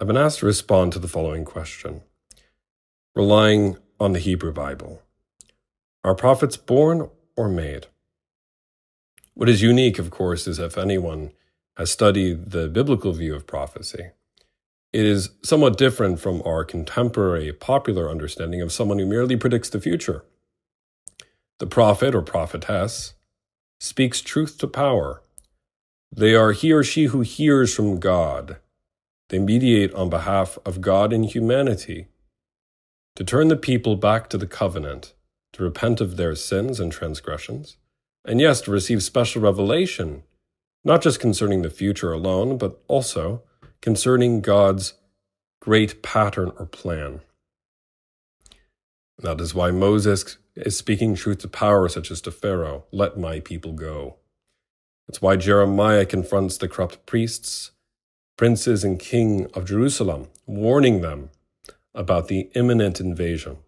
I've been asked to respond to the following question Relying on the Hebrew Bible, are prophets born or made? What is unique, of course, is if anyone has studied the biblical view of prophecy, it is somewhat different from our contemporary popular understanding of someone who merely predicts the future. The prophet or prophetess speaks truth to power. They are he or she who hears from God. They mediate on behalf of God and humanity to turn the people back to the covenant, to repent of their sins and transgressions, and yes, to receive special revelation, not just concerning the future alone, but also concerning God's great pattern or plan. That is why Moses is speaking truth to power, such as to Pharaoh, let my people go. That's why Jeremiah confronts the corrupt priests, princes, and king of Jerusalem, warning them about the imminent invasion.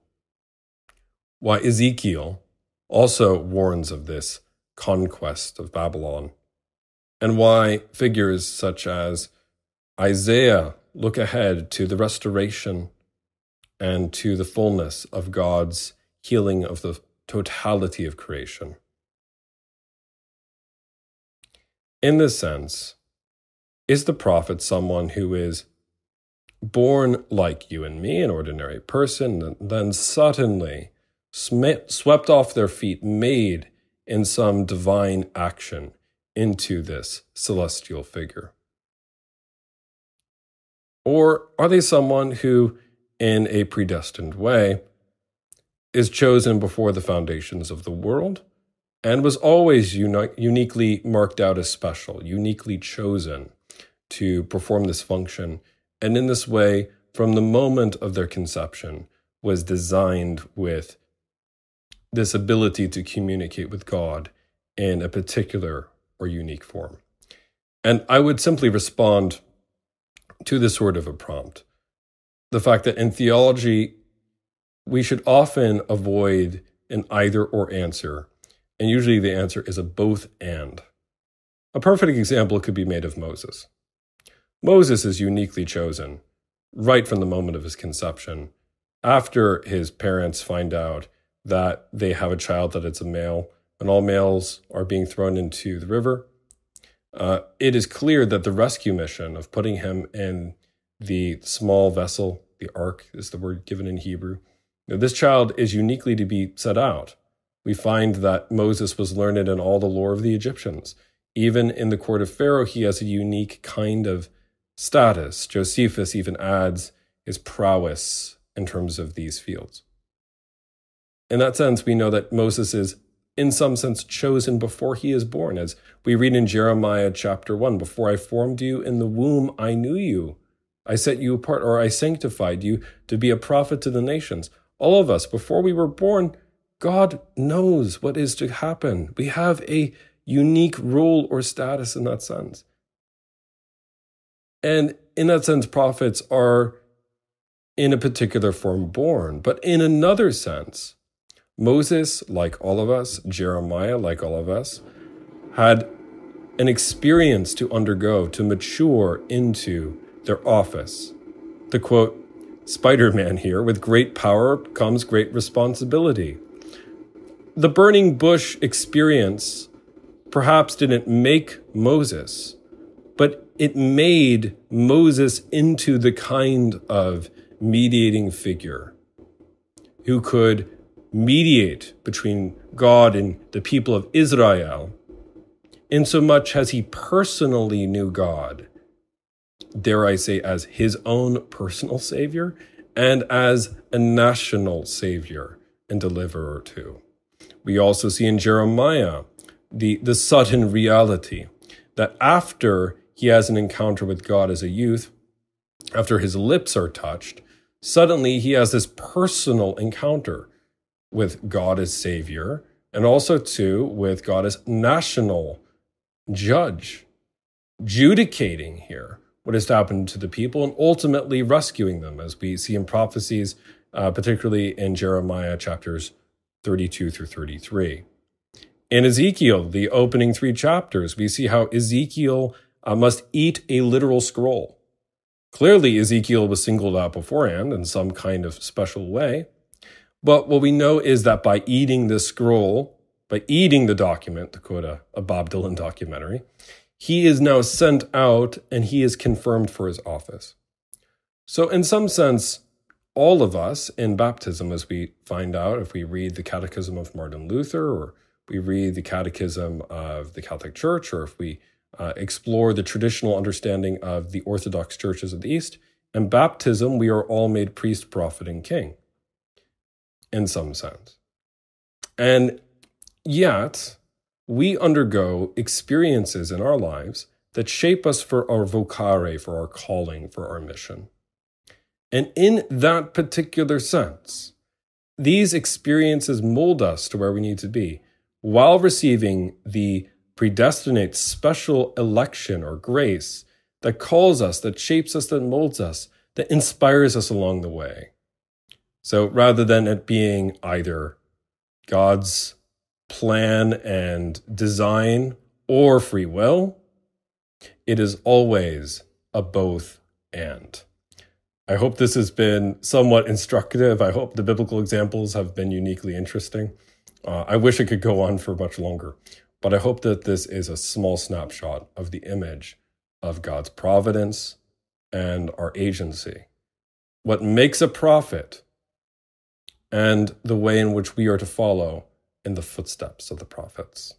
Why Ezekiel also warns of this conquest of Babylon, and why figures such as Isaiah look ahead to the restoration and to the fullness of God's healing of the totality of creation. In this sense, is the prophet someone who is born like you and me, an ordinary person, and then suddenly swept off their feet, made in some divine action into this celestial figure? Or are they someone who, in a predestined way, is chosen before the foundations of the world and was always uni- uniquely marked out as special, uniquely chosen to perform this function, and in this way, from the moment of their conception, was designed with this ability to communicate with God in a particular or unique form. And I would simply respond to this sort of a prompt the fact that in theology, we should often avoid an either or answer, and usually the answer is a both and. A perfect example could be made of Moses. Moses is uniquely chosen right from the moment of his conception. After his parents find out that they have a child that it's a male, and all males are being thrown into the river, uh, it is clear that the rescue mission of putting him in the small vessel, the ark is the word given in Hebrew, now, this child is uniquely to be set out. We find that Moses was learned in all the lore of the Egyptians. Even in the court of Pharaoh, he has a unique kind of status. Josephus even adds his prowess in terms of these fields. In that sense, we know that Moses is, in some sense, chosen before he is born. As we read in Jeremiah chapter 1 Before I formed you in the womb, I knew you. I set you apart, or I sanctified you to be a prophet to the nations. All of us, before we were born, God knows what is to happen. We have a unique role or status in that sense. And in that sense, prophets are in a particular form born. But in another sense, Moses, like all of us, Jeremiah, like all of us, had an experience to undergo to mature into their office. The quote Spider Man here with great power comes great responsibility. The burning bush experience perhaps didn't make Moses, but it made Moses into the kind of mediating figure who could mediate between God and the people of Israel, insomuch as he personally knew God dare I say, as his own personal savior and as a national savior and deliverer too. We also see in Jeremiah the, the sudden reality that after he has an encounter with God as a youth, after his lips are touched, suddenly he has this personal encounter with God as Savior and also, too, with God as national judge, judicating here what has happened to the people and ultimately rescuing them, as we see in prophecies, uh, particularly in Jeremiah chapters 32 through 33. In Ezekiel, the opening three chapters, we see how Ezekiel must eat a literal scroll Clearly, Ezekiel was singled out beforehand in some kind of special way. But what we know is that by eating this scroll, by eating the document, to quote a, a Bob Dylan documentary, he is now sent out and he is confirmed for his office. So, in some sense, all of us in baptism, as we find out if we read the Catechism of Martin Luther, or we read the Catechism of the Catholic Church, or if we uh, explore the traditional understanding of the Orthodox churches of the East, And baptism, we are all made priest, prophet, and king, in some sense. And yet, we undergo experiences in our lives that shape us for our vocare, for our calling, for our mission. And in that particular sense, these experiences mold us to where we need to be while receiving the predestinate special election or grace that calls us, that shapes us, that molds us, that inspires us along the way. So rather than it being either God's plan and design or free will. It is always a both and. I hope this has been somewhat instructive. I hope the biblical examples have been uniquely interesting. Uh, I wish it could go on for much longer, but I hope that this is a small snapshot of the image of God's providence and our agency. What makes a prophet and the way in which we are to follow in the footsteps of the prophets.